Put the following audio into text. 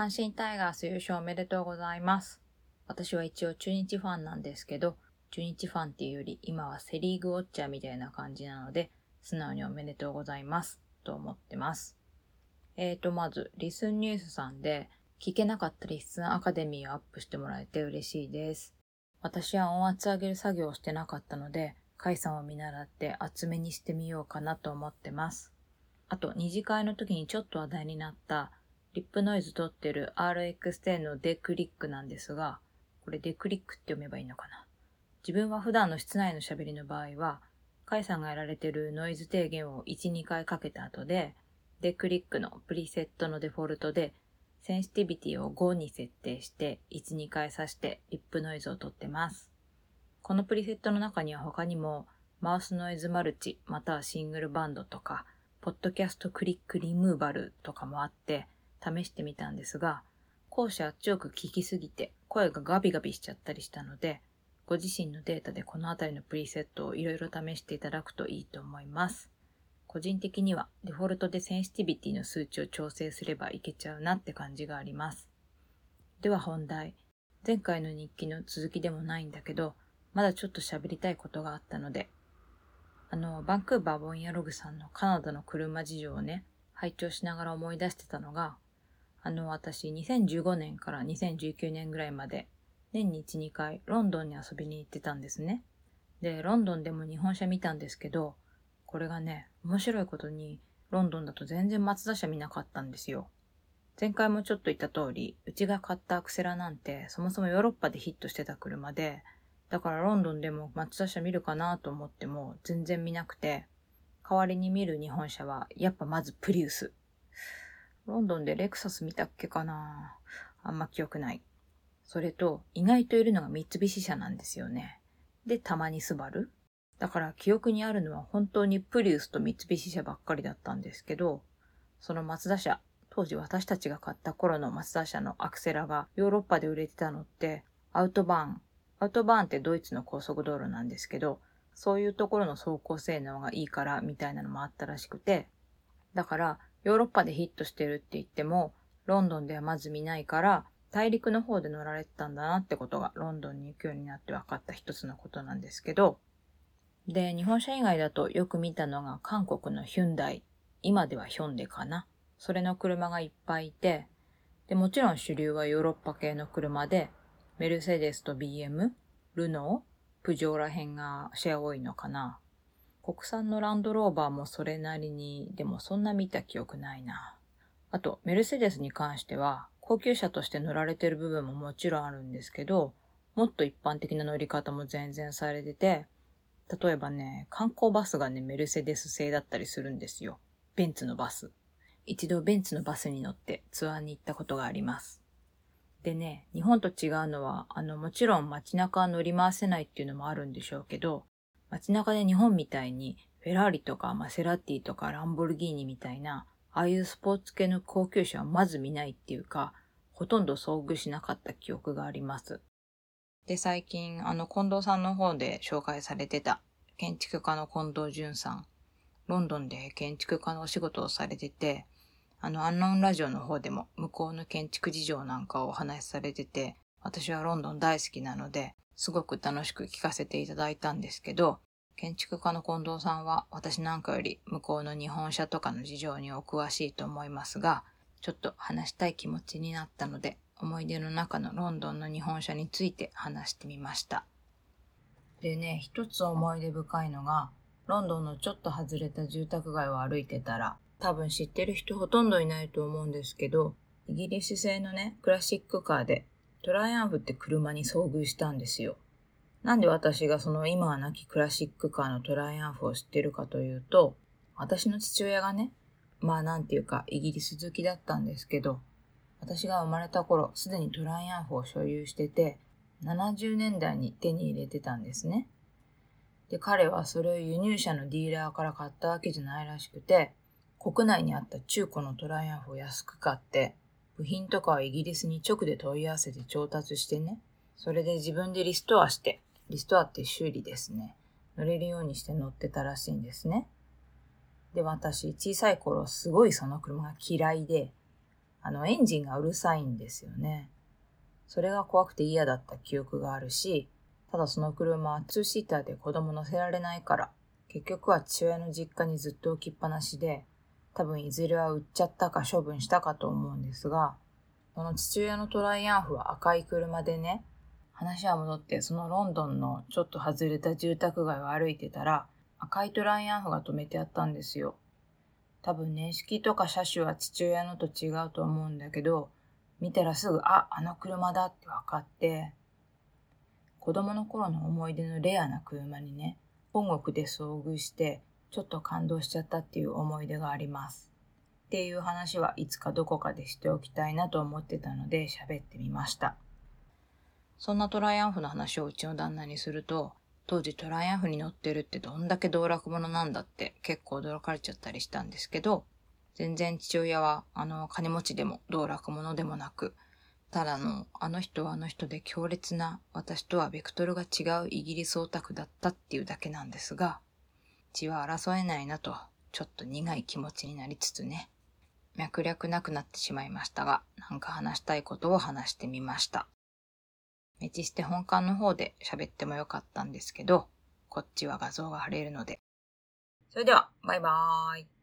阪神タイガース優勝おめでとうございます。私は一応中日ファンなんですけど、中日ファンっていうより今はセリーグウォッチャーみたいな感じなので、素直におめでとうございますと思ってます。えーと、まず、リスンニュースさんで、聞けなかったリスンアカデミーをアップしてもらえて嬉しいです。私は音圧上げる作業をしてなかったので、カイさんを見習って厚めにしてみようかなと思ってます。あと、二次会の時にちょっと話題になったリップノイズ撮ってる RX10 のデクリックなんですが、これデクリックって読めばいいのかな？自分は普段の室内の喋りの場合は、カイさんがやられてるノイズ低減を1、2回かけた後で、デクリックのプリセットのデフォルトで、センシティビティを5に設定して、1、2回刺してリップノイズを取ってます。このプリセットの中には他にも、マウスノイズマルチ、またはシングルバンドとか、ポッドキャストクリックリムーバルとかもあって、試してみたんですが、後者強く聞きすぎて声がガビガビしちゃったりしたので、ご自身のデータでこのあたりのプリセットをいろいろ試していただくといいと思います。個人的にはデフォルトでセンシティビティの数値を調整すればいけちゃうなって感じがあります。では本題。前回の日記の続きでもないんだけど、まだちょっと喋りたいことがあったので、あの、バンクーバーボンヤログさんのカナダの車事情をね、拝聴しながら思い出してたのが、あの、私、2015年から2019年ぐらいまで、年に1、2回、ロンドンに遊びに行ってたんですね。で、ロンドンでも日本車見たんですけど、これがね、面白いことに、ロンドンだと全然松田車見なかったんですよ。前回もちょっと言った通り、うちが買ったアクセラなんて、そもそもヨーロッパでヒットしてた車で、だからロンドンでも松田車見るかなと思っても全然見なくて、代わりに見る日本車は、やっぱまずプリウス。ロンドンでレクサス見たっけかなあんま記憶ない。それと、意外といるのが三菱車なんですよね。で、たまにスバル。だから記憶にあるのは本当にプリウスと三菱車ばっかりだったんですけど、そのマツダ車、当時私たちが買った頃のマツダ車のアクセラがヨーロッパで売れてたのって、アウトバーン。アウトバーンってドイツの高速道路なんですけど、そういうところの走行性能がいいからみたいなのもあったらしくて、だからヨーロッパでヒットしてるって言っても、ロンドンではまず見ないから、大陸の方で乗られてたんだなってことがロンドンに行くようになって分かった一つのことなんですけど、で、日本車以外だとよく見たのが韓国のヒュンダイ、今ではヒョンデかな。それの車がいっぱいいて、で、もちろん主流はヨーロッパ系の車で、メルセデスと BM、ルノー、プジョーら辺がシェア多いのかな。国産のランドローバーもそれなりに、でもそんな見た記憶ないな。あと、メルセデスに関しては、高級車として乗られてる部分ももちろんあるんですけど、もっと一般的な乗り方も全然されてて、例えばね、観光バスがね、メルセデス製だったりするんですよ。ベンツのバス。一度ベンツのバスに乗ってツアーに行ったことがあります。でね、日本と違うのは、あの、もちろん街中は乗り回せないっていうのもあるんでしょうけど、街中で日本みたいにフェラーリとかマセラティとかランボルギーニみたいな、ああいうスポーツ系の高級車はまず見ないっていうか、ほとんど遭遇しなかった記憶があります。で、最近、あの、近藤さんの方で紹介されてた、建築家の近藤淳さん、ロンドンで建築家のお仕事をされてて、あの、アンノンラジオの方でも向こうの建築事情なんかをお話しされてて、私はロンドン大好きなので、すごく楽しく聞かせていただいたんですけど、建築家の近藤さんは私なんかより向こうの日本車とかの事情にお詳しいと思いますが、ちょっと話したい気持ちになったので、思い出の中のロンドンの日本車について話してみました。でね、一つ思い出深いのが、ロンドンのちょっと外れた住宅街を歩いてたら、多分知ってる人ほとんどいないと思うんですけど、イギリス製のね、クラシックカーでトライアンフって車に遭遇したんですよ。なんで私がその今は亡きクラシックカーのトライアンフを知ってるかというと、私の父親がね、まあなんていうかイギリス好きだったんですけど、私が生まれた頃すでにトライアンフを所有してて、70年代に手に入れてたんですね。で、彼はそれを輸入車のディーラーから買ったわけじゃないらしくて、国内にあった中古のトライアンフを安く買って、部品とかはイギリスに直で問い合わせて調達してね。それで自分でリストアして、リストアって修理ですね。乗れるようにして乗ってたらしいんですね。で、私、小さい頃すごいその車が嫌いで、あの、エンジンがうるさいんですよね。それが怖くて嫌だった記憶があるし、ただその車はツーシーターで子供乗せられないから、結局は父親の実家にずっと置きっぱなしで、多分いずれは売っちゃったか処分したかと思うんですが、この父親のトライアンフは赤い車でね、話は戻ってそのロンドンのちょっと外れた住宅街を歩いてたら、赤いトライアンフが止めてあったんですよ。多分年式とか車種は父親のと違うと思うんだけど、見たらすぐ、あ、あの車だって分かって、子供の頃の思い出のレアな車にね、本国で遭遇して、ちょっと感動しちゃったっていう思い出があります。っていう話はいつかどこかでしておきたいなと思ってたので喋ってみました。そんなトライアンフの話をうちの旦那にすると、当時トライアンフに乗ってるってどんだけ道楽者なんだって結構驚かれちゃったりしたんですけど、全然父親はあの金持ちでも道楽者でもなく、ただのあの人はあの人で強烈な私とはベクトルが違うイギリスオタクだったっていうだけなんですが、血は争えないなとちょっと苦い気持ちになりつつね、脈略なくなってしまいましたが、なんか話したいことを話してみました。メチステ本館の方で喋ってもよかったんですけど、こっちは画像が貼れるので。それでは、バイバーイ。